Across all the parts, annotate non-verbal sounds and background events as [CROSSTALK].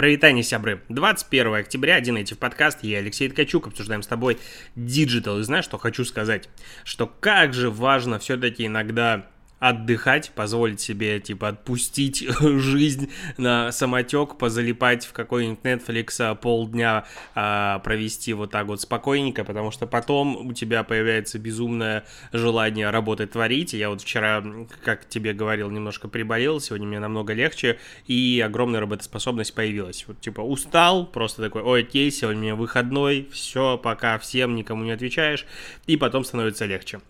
Прывітанне, сябры. 21 октября, один этих подкаст, я Алексей Ткачук, обсуждаем с тобой digital. И знаешь, что хочу сказать? Что как же важно все-таки иногда отдыхать, позволить себе, типа, отпустить [LAUGHS] жизнь на самотек, позалипать в какой-нибудь Netflix а, полдня, а, провести вот так вот спокойненько, потому что потом у тебя появляется безумное желание работать, творить. Я вот вчера, как тебе говорил, немножко приболел, сегодня мне намного легче, и огромная работоспособность появилась. Вот, типа, устал, просто такой, ой, окей, сегодня у меня выходной, все, пока всем никому не отвечаешь, и потом становится легче.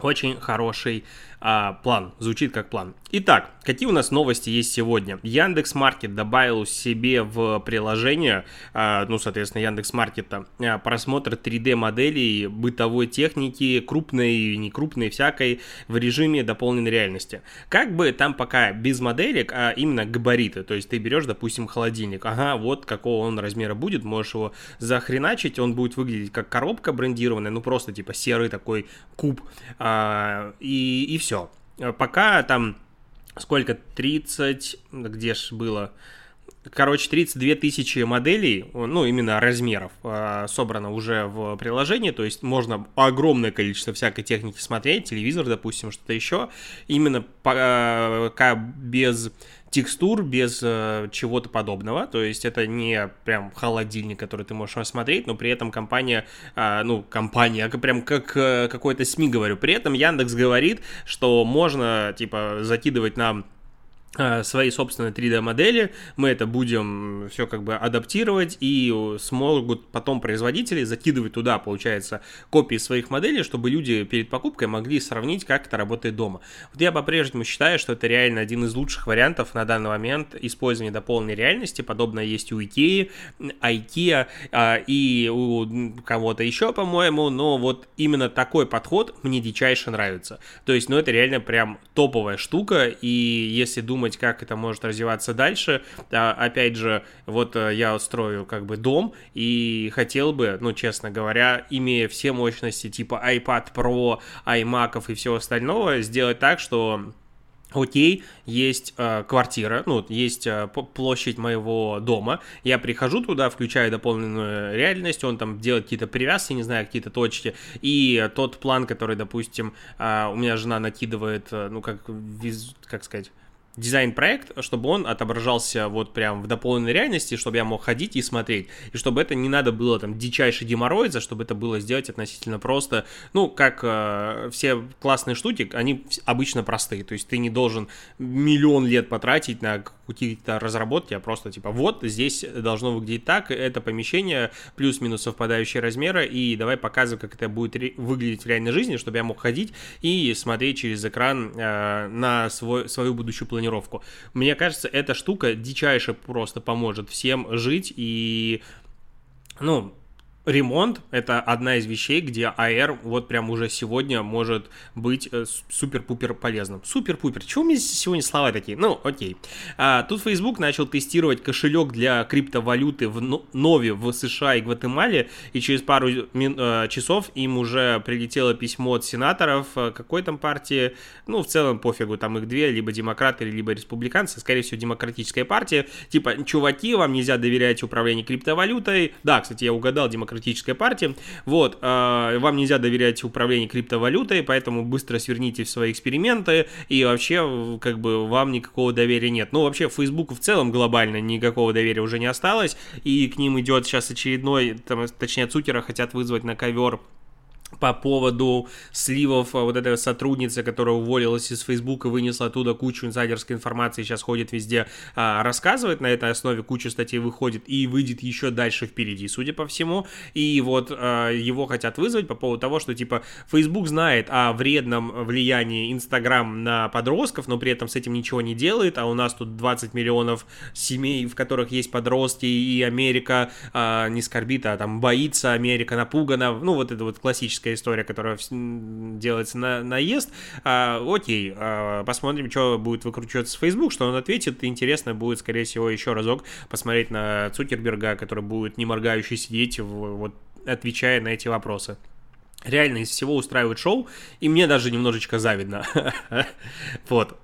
Очень хороший а, план, звучит как план. Итак, какие у нас новости есть сегодня? Яндекс Маркет добавил себе в приложение, а, ну, соответственно, Яндекс Маркета, просмотр 3D моделей бытовой техники, крупной и некрупной всякой, в режиме дополненной реальности. Как бы там пока без моделек, а именно габариты, то есть ты берешь, допустим, холодильник, ага, вот какого он размера будет, можешь его захреначить, он будет выглядеть как коробка брендированная, ну, просто типа серый такой куб, а, и, и все пока там сколько, 30, где ж было, короче, 32 тысячи моделей, ну, именно размеров, э, собрано уже в приложении, то есть можно огромное количество всякой техники смотреть, телевизор, допустим, что-то еще, именно пока без текстур без э, чего-то подобного, то есть это не прям холодильник, который ты можешь рассмотреть, но при этом компания, э, ну, компания, а прям как э, какой-то СМИ говорю, при этом Яндекс говорит, что можно, типа, закидывать нам свои собственные 3D-модели, мы это будем все как бы адаптировать и смогут потом производители закидывать туда, получается, копии своих моделей, чтобы люди перед покупкой могли сравнить, как это работает дома. Вот я по-прежнему считаю, что это реально один из лучших вариантов на данный момент использования дополненной реальности, подобное есть у IKEA, IKEA а, и у кого-то еще, по-моему, но вот именно такой подход мне дичайше нравится. То есть, ну это реально прям топовая штука, и если думать думать, как это может развиваться дальше. А, опять же, вот э, я строю как бы дом и хотел бы, ну, честно говоря, имея все мощности типа iPad Pro, iMac и всего остального, сделать так, что Окей, есть э, квартира, ну, есть э, площадь моего дома. Я прихожу туда, включаю дополненную реальность, он там делает какие-то привязки, не знаю, какие-то точки. И тот план, который, допустим, э, у меня жена накидывает, э, ну, как, виз, как сказать, дизайн-проект, чтобы он отображался вот прям в дополненной реальности, чтобы я мог ходить и смотреть, и чтобы это не надо было там дичайше деморроидza, чтобы это было сделать относительно просто, ну, как э, все классные штуки, они обычно простые, то есть ты не должен миллион лет потратить на какие-то разработки, а просто типа вот здесь должно выглядеть так, это помещение плюс-минус совпадающие размеры, и давай показывай, как это будет выглядеть в реальной жизни, чтобы я мог ходить и смотреть через экран э, на свой, свою будущую планировку планировку. Мне кажется, эта штука дичайше просто поможет всем жить и ну, ремонт — это одна из вещей, где AR вот прям уже сегодня может быть э, супер-пупер полезным. Супер-пупер. Чего у меня сегодня слова такие? Ну, окей. А, тут Facebook начал тестировать кошелек для криптовалюты в Нове в США и Гватемале, и через пару э, часов им уже прилетело письмо от сенаторов э, какой там партии, ну, в целом пофигу, там их две, либо демократы, либо республиканцы, скорее всего, демократическая партия, типа, чуваки, вам нельзя доверять управлению криптовалютой. Да, кстати, я угадал, демократ демократическая партия. Вот, э, вам нельзя доверять управлению криптовалютой, поэтому быстро сверните свои эксперименты, и вообще, как бы, вам никакого доверия нет. Ну, вообще, Facebook в целом глобально никакого доверия уже не осталось, и к ним идет сейчас очередной, там, точнее, Цукера хотят вызвать на ковер по поводу сливов а, вот этой сотрудницы, которая уволилась из и вынесла оттуда кучу инсайдерской информации, сейчас ходит везде, а, рассказывает на этой основе, куча статей выходит и выйдет еще дальше впереди, судя по всему. И вот а, его хотят вызвать по поводу того, что типа Facebook знает о вредном влиянии Instagram на подростков, но при этом с этим ничего не делает, а у нас тут 20 миллионов семей, в которых есть подростки, и Америка не скорбит, а там боится, Америка напугана, ну вот это вот классическое классическая история, которая делается на наезд. А, окей, а, посмотрим, что будет выкручиваться Facebook, что он ответит. Интересно будет, скорее всего, еще разок посмотреть на Цукерберга, который будет не моргающий сидеть, вот отвечая на эти вопросы. Реально из всего устраивает шоу, и мне даже немножечко завидно. [LAUGHS] вот.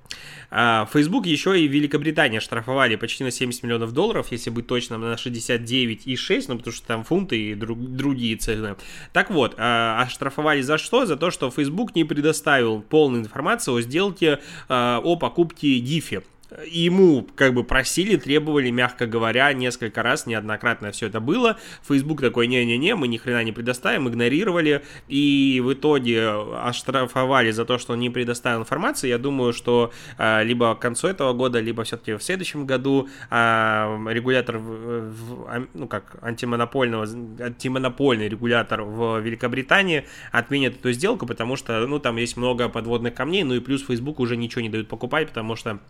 А, Facebook еще и Великобритания штрафовали почти на 70 миллионов долларов, если быть точным, на 69,6, ну, потому что там фунты и друг, другие цены. Так вот, а, оштрафовали за что? За то, что Facebook не предоставил полную информацию о сделке а, о покупке Гифи ему как бы просили, требовали, мягко говоря, несколько раз, неоднократно все это было. Facebook такой, не-не-не, мы ни хрена не предоставим, игнорировали, и в итоге оштрафовали за то, что он не предоставил информацию. Я думаю, что а, либо к концу этого года, либо все-таки в следующем году а, регулятор, в, ну как, антимонопольного, антимонопольный регулятор в Великобритании отменит эту сделку, потому что, ну, там есть много подводных камней, ну и плюс Facebook уже ничего не дают покупать, потому что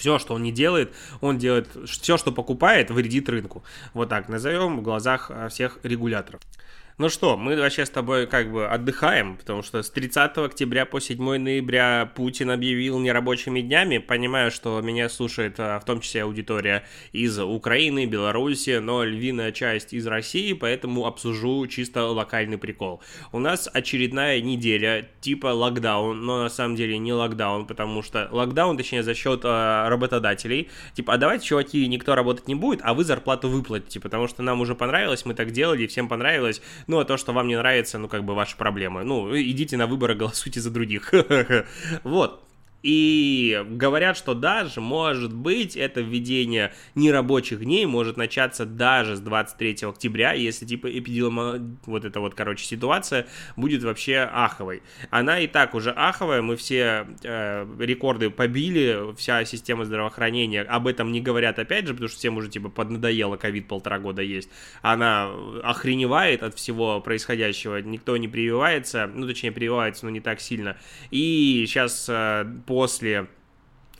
все, что он не делает, он делает, все, что покупает, вредит рынку. Вот так назовем в глазах а, всех регуляторов. Ну что, мы вообще с тобой как бы отдыхаем, потому что с 30 октября по 7 ноября Путин объявил нерабочими днями. Понимаю, что меня слушает а, в том числе аудитория из Украины, Беларуси, но львиная часть из России, поэтому обсужу чисто локальный прикол. У нас очередная неделя типа локдаун, но на самом деле не локдаун, потому что локдаун, точнее, за счет э, работодателей. Типа, а давайте, чуваки, никто работать не будет, а вы зарплату выплатите, потому что нам уже понравилось, мы так делали, всем понравилось ну, а то, что вам не нравится, ну, как бы ваши проблемы. Ну, идите на выборы, [LAUGHS] голосуйте за других. [LAUGHS] Вот. И говорят, что даже, может быть, это введение нерабочих дней может начаться даже с 23 октября, если, типа, эпидемия, вот эта вот, короче, ситуация будет вообще аховой. Она и так уже аховая, мы все э, рекорды побили, вся система здравоохранения, об этом не говорят опять же, потому что всем уже, типа, поднадоело, ковид полтора года есть. Она охреневает от всего происходящего, никто не прививается, ну, точнее, прививается, но не так сильно. И сейчас э, после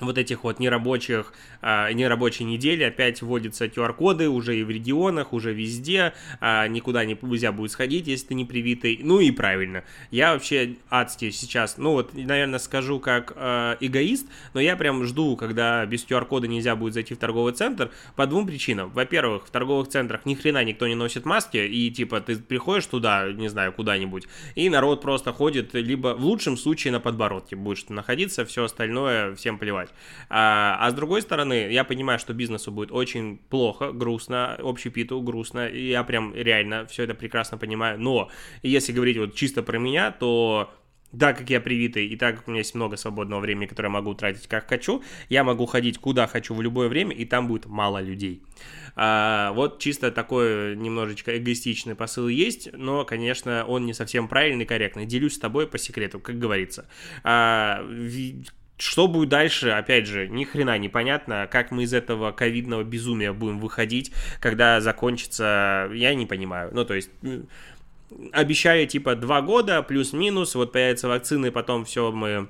вот этих вот нерабочих, а, нерабочей недели опять вводятся QR-коды уже и в регионах, уже везде, а, никуда не, нельзя будет сходить, если ты не привитый, ну и правильно. Я вообще адски сейчас, ну вот, наверное, скажу как а, эгоист, но я прям жду, когда без QR-кода нельзя будет зайти в торговый центр по двум причинам. Во-первых, в торговых центрах ни хрена никто не носит маски, и типа ты приходишь туда, не знаю, куда-нибудь, и народ просто ходит, либо в лучшем случае на подбородке будешь находиться, все остальное всем плевать. А, а с другой стороны, я понимаю, что бизнесу будет очень плохо, грустно, общепиту грустно, и я прям реально все это прекрасно понимаю, но если говорить вот чисто про меня, то так как я привитый, и так как у меня есть много свободного времени, которое я могу тратить как хочу, я могу ходить куда хочу в любое время, и там будет мало людей. А, вот чисто такой немножечко эгоистичный посыл есть, но, конечно, он не совсем правильный и корректный. Делюсь с тобой по секрету, как говорится. А, что будет дальше, опять же, ни хрена непонятно, как мы из этого ковидного безумия будем выходить, когда закончится, я не понимаю. Ну, то есть, обещали, типа, два года, плюс-минус, вот появятся вакцины, потом все мы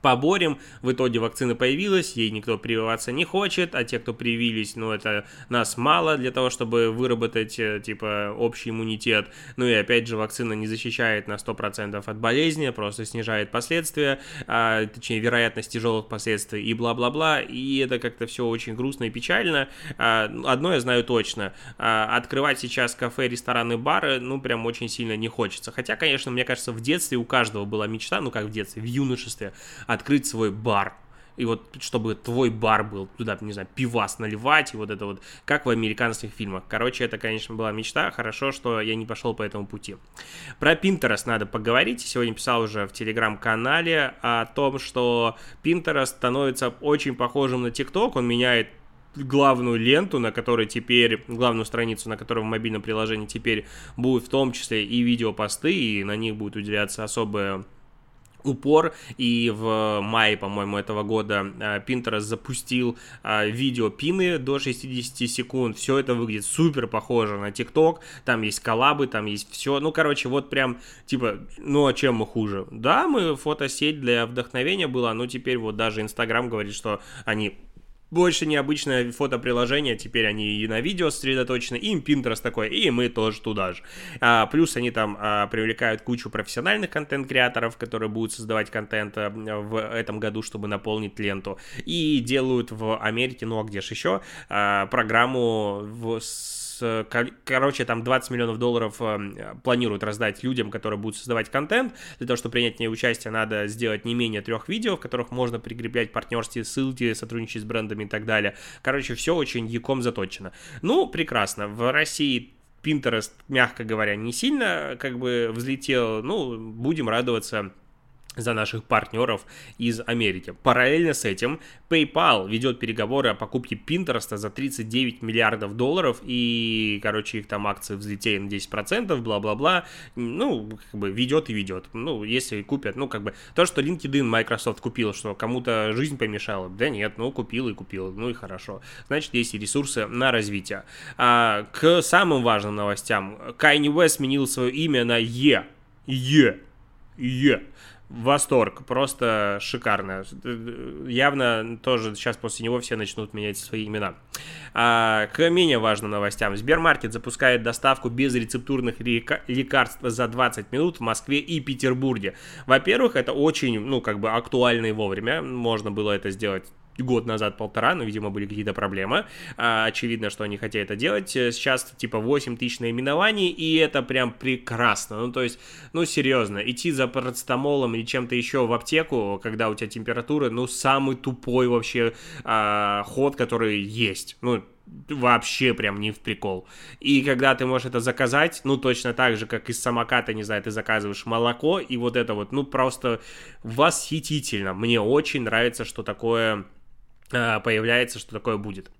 поборем. В итоге вакцина появилась, ей никто прививаться не хочет, а те, кто привились, ну, это нас мало для того, чтобы выработать, э, типа, общий иммунитет. Ну и опять же, вакцина не защищает на 100% от болезни, просто снижает последствия, а, точнее, вероятность тяжелых последствий и бла-бла-бла, и это как-то все очень грустно и печально. А, одно я знаю точно, а, открывать сейчас кафе, рестораны, бары, ну, прям очень сильно не хочется. Хотя, конечно, мне кажется, в детстве у каждого была мечта, ну, как в детстве, в юношестве, открыть свой бар. И вот, чтобы твой бар был, туда, не знаю, пивас наливать, и вот это вот, как в американских фильмах. Короче, это, конечно, была мечта. Хорошо, что я не пошел по этому пути. Про Pinterest надо поговорить. Сегодня писал уже в телеграм-канале о том, что Pinterest становится очень похожим на TikTok. Он меняет главную ленту, на которой теперь, главную страницу, на которой в мобильном приложении теперь будут в том числе и видеопосты, и на них будет уделяться особое упор, и в мае, по-моему, этого года э, Pinterest запустил э, видео пины до 60 секунд, все это выглядит супер похоже на TikTok, там есть коллабы, там есть все, ну, короче, вот прям, типа, ну, а чем мы хуже? Да, мы фотосеть для вдохновения была, но теперь вот даже Instagram говорит, что они больше необычное фотоприложение, теперь они и на видео сосредоточены, и им Pinterest такой, и мы тоже туда же. А, плюс они там а, привлекают кучу профессиональных контент-креаторов, которые будут создавать контент а, в этом году, чтобы наполнить ленту, и делают в Америке, ну а где же еще, а, программу в с, короче, там 20 миллионов долларов э, планируют раздать людям, которые будут создавать контент. Для того, чтобы принять в ней участие, надо сделать не менее трех видео, в которых можно прикреплять партнерские ссылки, сотрудничать с брендами и так далее. Короче, все очень яком заточено. Ну, прекрасно. В России Pinterest, мягко говоря, не сильно как бы взлетел. Ну, будем радоваться за наших партнеров из Америки. Параллельно с этим PayPal ведет переговоры о покупке Pinterest за 39 миллиардов долларов, и, короче, их там акции взлетели на 10%, бла-бла-бла. Ну, как бы ведет и ведет. Ну, если купят, ну, как бы, то, что LinkedIn Microsoft купил, что кому-то жизнь помешала, да нет, ну, купил и купил, ну и хорошо. Значит, есть и ресурсы на развитие. А, к самым важным новостям. Kanye West сменил свое имя на Е. Е. Е. Восторг, просто шикарно. Явно тоже сейчас после него все начнут менять свои имена. А, к менее важным новостям. Сбермаркет запускает доставку без рецептурных лекарств за 20 минут в Москве и Петербурге. Во-первых, это очень, ну, как бы актуально и вовремя. Можно было это сделать год назад, полтора, но, видимо, были какие-то проблемы. А, очевидно, что они хотели это делать. Сейчас, типа, 8 тысяч наименований, и это прям прекрасно. Ну, то есть, ну, серьезно, идти за парацетамолом или чем-то еще в аптеку, когда у тебя температура, ну, самый тупой вообще а, ход, который есть. Ну, вообще прям не в прикол. И когда ты можешь это заказать, ну, точно так же, как из самоката, не знаю, ты заказываешь молоко, и вот это вот, ну, просто восхитительно. Мне очень нравится, что такое появляется, что такое будет.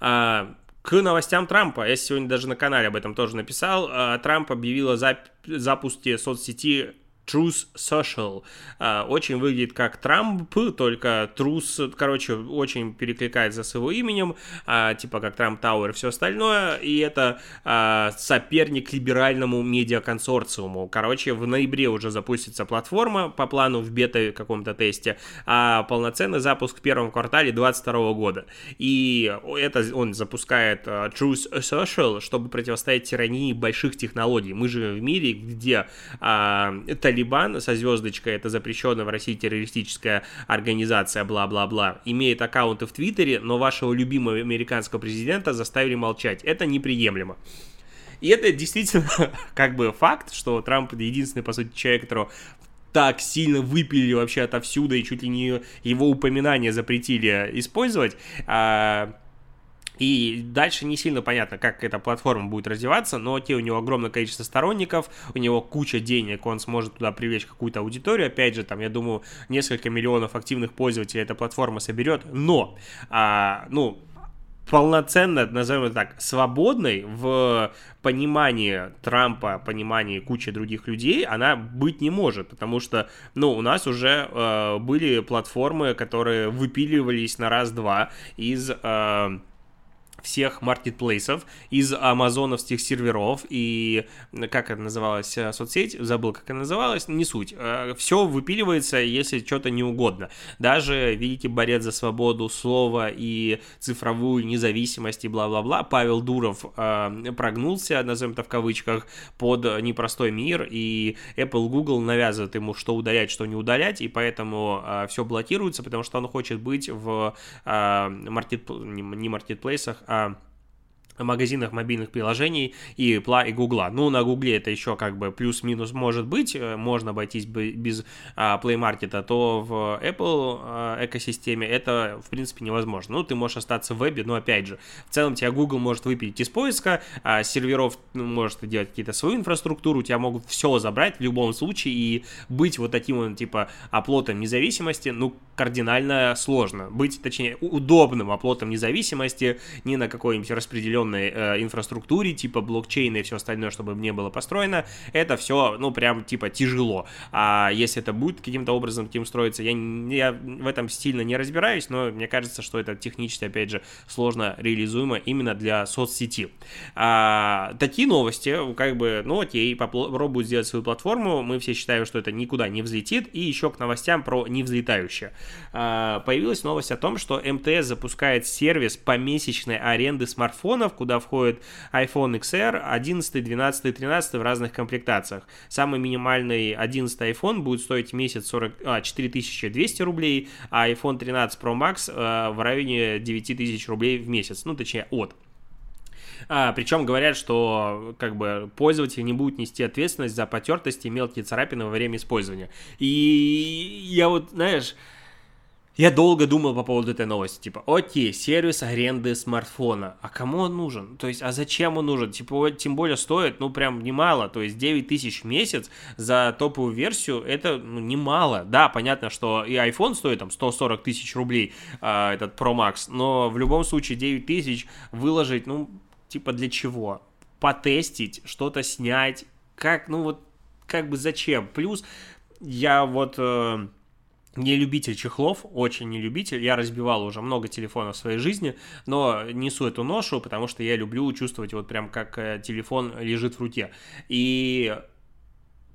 А, к новостям Трампа, я сегодня даже на канале об этом тоже написал, а, Трамп объявил о зап- запуске соцсети Truth Social. А, очень выглядит как Трамп, только Truth, короче, очень перекликается с его именем, а, типа как Трамп Тауэр и все остальное, и это а, соперник либеральному медиаконсорциуму. Короче, в ноябре уже запустится платформа по плану в бета каком-то тесте, а полноценный запуск в первом квартале 2022 года. И это он запускает Truth Social, чтобы противостоять тирании больших технологий. Мы же в мире, где а, Талибан со звездочкой, это запрещенная в России террористическая организация, бла-бла-бла, имеет аккаунты в Твиттере, но вашего любимого американского президента заставили молчать. Это неприемлемо. И это действительно [LAUGHS] как бы факт, что Трамп единственный, по сути, человек, которого так сильно выпили вообще отовсюду и чуть ли не его упоминания запретили использовать. А, и дальше не сильно понятно, как эта платформа будет развиваться, но окей, у него огромное количество сторонников, у него куча денег, он сможет туда привлечь какую-то аудиторию. Опять же, там, я думаю, несколько миллионов активных пользователей эта платформа соберет, но, а, ну, полноценно, назовем это так, свободной в понимании Трампа, понимании кучи других людей, она быть не может, потому что, ну, у нас уже э, были платформы, которые выпиливались на раз-два из... Э, всех маркетплейсов из амазоновских серверов. И как это называлась э, соцсеть, забыл, как это называлось, не суть. Э, Все выпиливается, если что-то не угодно. Даже великий борец за свободу слова и цифровую независимость и бла-бла-бла, Павел Дуров э, прогнулся, назовем это в кавычках, под непростой мир, и Apple, Google навязывают ему, что удалять, что не удалять, и поэтому все блокируется, потому что он хочет быть в маркет... не маркетплейсах, а магазинах мобильных приложений и Apple и Google. Ну, на Google это еще как бы плюс-минус может быть, э, можно обойтись без а, Play Market, то в Apple а, экосистеме это, в принципе, невозможно. Ну, ты можешь остаться в вебе, но, опять же, в целом тебя Google может выпилить из поиска, а серверов ну, может делать какие-то свою инфраструктуру, тебя могут все забрать в любом случае, и быть вот таким вот, типа, оплотом независимости, ну, кардинально сложно. Быть, точнее, удобным оплотом независимости не на какой-нибудь распределенной определенной э, инфраструктуре, типа блокчейна и все остальное, чтобы не было построено, это все, ну, прям, типа, тяжело. А если это будет каким-то образом таким строиться, я, я в этом сильно не разбираюсь, но мне кажется, что это технически, опять же, сложно реализуемо именно для соцсети. А, такие новости, как бы, ну, окей, попробуют сделать свою платформу, мы все считаем, что это никуда не взлетит, и еще к новостям про невзлетающее. А, появилась новость о том, что МТС запускает сервис помесячной аренды смартфонов, куда входит iPhone XR, 11, 12, 13 в разных комплектациях. Самый минимальный 11 iPhone будет стоить месяц 40, а, 4200 рублей, а iPhone 13 Pro Max а, в районе 9000 рублей в месяц, ну точнее от. А, причем говорят, что как бы пользователь не будет нести ответственность за потертости и мелкие царапины во время использования. И я вот, знаешь, я долго думал по поводу этой новости. Типа, окей, сервис аренды смартфона. А кому он нужен? То есть, а зачем он нужен? Типа, тем более стоит, ну, прям немало. То есть, 9 тысяч в месяц за топовую версию, это, ну, немало. Да, понятно, что и iPhone стоит там 140 тысяч рублей, э, этот Pro Max. Но в любом случае 9 тысяч выложить, ну, типа, для чего? Потестить, что-то снять. Как, ну, вот, как бы зачем? Плюс, я вот... Э, не любитель чехлов, очень не любитель. Я разбивал уже много телефонов в своей жизни, но несу эту ношу, потому что я люблю чувствовать вот прям как э, телефон лежит в руке. И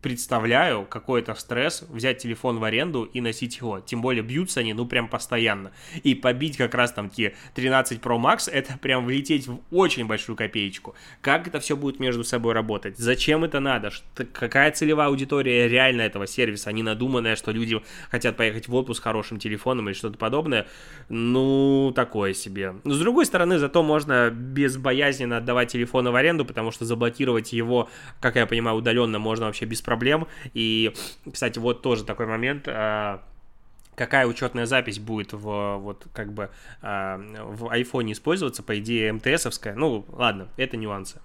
представляю какой-то стресс взять телефон в аренду и носить его. Тем более бьются они, ну, прям постоянно. И побить как раз там те 13 Pro Max, это прям влететь в очень большую копеечку. Как это все будет между собой работать? Зачем это надо? Что, какая целевая аудитория реально этого сервиса? А не надуманная, что люди хотят поехать в отпуск с хорошим телефоном или что-то подобное? Ну, такое себе. Но с другой стороны, зато можно безбоязненно отдавать телефоны в аренду, потому что заблокировать его, как я понимаю, удаленно можно вообще без проблем проблем. И, кстати, вот тоже такой момент а, какая учетная запись будет в вот как бы а, в айфоне использоваться, по идее МТСовская, ну ладно, это нюансы.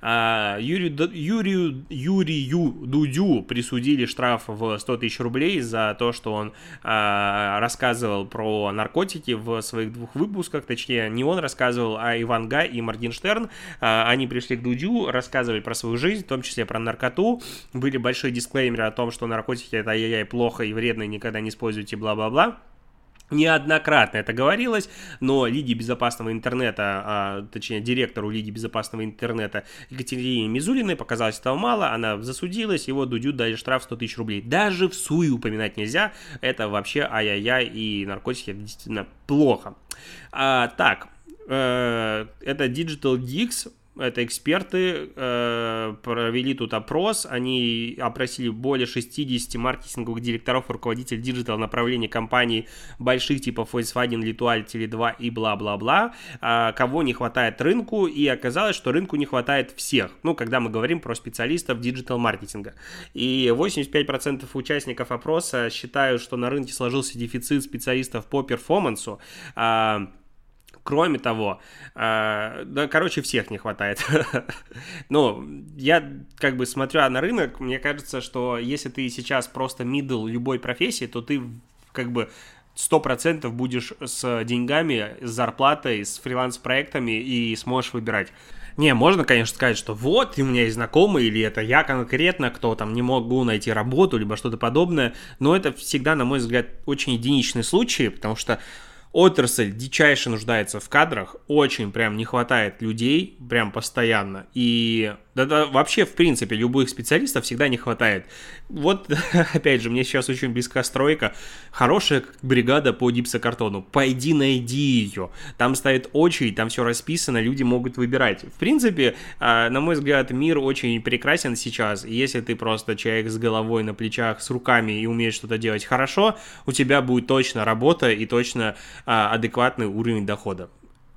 А, Юрию, Юрию, Юрию Дудю присудили штраф в 100 тысяч рублей за то, что он а, рассказывал про наркотики в своих двух выпусках, точнее, не он рассказывал, а Иван Гай и Моргенштерн. А, они пришли к Дудю, рассказывали про свою жизнь, в том числе про наркоту. Были большие дисклеймеры о том, что наркотики это ай-яй плохо и вредно, и никогда не используйте, бла-бла-бла. Неоднократно это говорилось, но Лиге безопасного интернета, а, точнее директору Лиги безопасного интернета Екатерине Мизулиной показалось этого мало, она засудилась, его Дудю дали штраф 100 тысяч рублей. Даже в суе упоминать нельзя, это вообще ай-яй-яй и наркотики действительно плохо. А, так, э, это Digital Geeks, это эксперты э, провели тут опрос, они опросили более 60 маркетинговых директоров, руководителей digital направлений компаний больших типа Volkswagen, Л'Этуаль, Tele2 и бла-бла-бла, э, кого не хватает рынку, и оказалось, что рынку не хватает всех, ну, когда мы говорим про специалистов digital-маркетинга. И 85% участников опроса считают, что на рынке сложился дефицит специалистов по перформансу, э, Кроме того, э, да, короче, всех не хватает. [LAUGHS] ну, я как бы смотря на рынок, мне кажется, что если ты сейчас просто мидл любой профессии, то ты как бы сто процентов будешь с деньгами, с зарплатой, с фриланс-проектами и сможешь выбирать. Не, можно, конечно, сказать, что вот, у меня есть знакомые, или это я конкретно, кто там не могу найти работу, либо что-то подобное, но это всегда, на мой взгляд, очень единичный случай, потому что Отрасль дичайше нуждается в кадрах, очень прям не хватает людей, прям постоянно. И да, да, вообще, в принципе, любых специалистов всегда не хватает. Вот, [LAUGHS] опять же, мне сейчас очень близка стройка. Хорошая бригада по гипсокартону. Пойди найди ее. Там стоит очередь, там все расписано, люди могут выбирать. В принципе, а, на мой взгляд, мир очень прекрасен сейчас. Если ты просто человек с головой на плечах, с руками и умеешь что-то делать хорошо, у тебя будет точно работа и точно а, адекватный уровень дохода.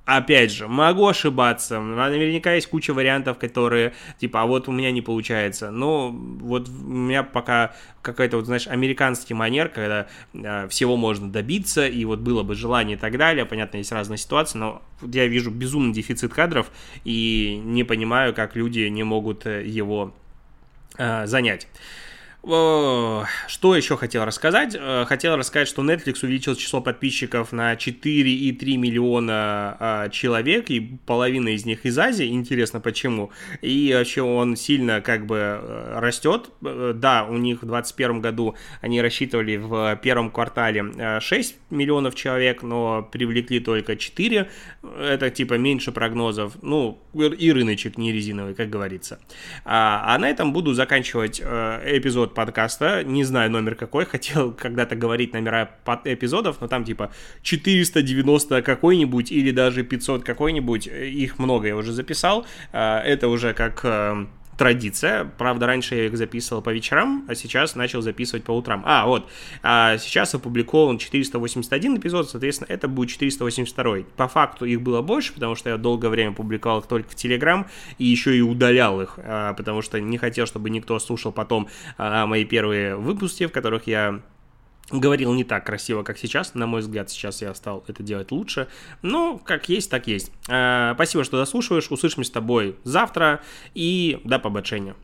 Опять же, могу ошибаться, наверняка есть куча вариантов, которые, типа, а вот у меня не получается. Но вот у меня пока какой-то, вот, знаешь, американский манер, когда э, всего можно добиться, и вот было бы желание и так далее. Понятно, есть разные ситуации, но я вижу безумный дефицит кадров и не понимаю, как люди не могут э, его э, занять. Что еще хотел рассказать? Э, хотел рассказать, что Netflix увеличил число подписчиков на 4,3 миллиона а, человек, и половина из них из Азии. Интересно, почему? И вообще он сильно как бы э, растет. Э, да, у них в 2021 году они рассчитывали в первом квартале 6 миллионов человек, но привлекли только 4. Это типа меньше прогнозов. Ну, и рыночек не резиновый, как говорится. А, а на этом буду заканчивать эпизод эпизод подкаста, не знаю номер какой, [LAUGHS] хотел когда-то говорить номера эпизодов, но там типа 490 какой-нибудь или даже 500 какой-нибудь, их много я уже записал, а, это уже как э, традиция. Правда, раньше я их записывал по вечерам, а сейчас начал записывать по утрам. А, вот, а сейчас опубликован 481 эпизод, соответственно, это будет 482. По факту их было больше, потому что я долгое время публиковал их только в Телеграм и еще и удалял их, а, потому что не хотел, чтобы никто слушал потом а, мои первые выпуски, в которых я говорил не так красиво, как сейчас. На мой взгляд, сейчас я стал это делать лучше. Но как есть, так есть. А, спасибо, что дослушиваешь. Услышимся с тобой завтра. И до побочения.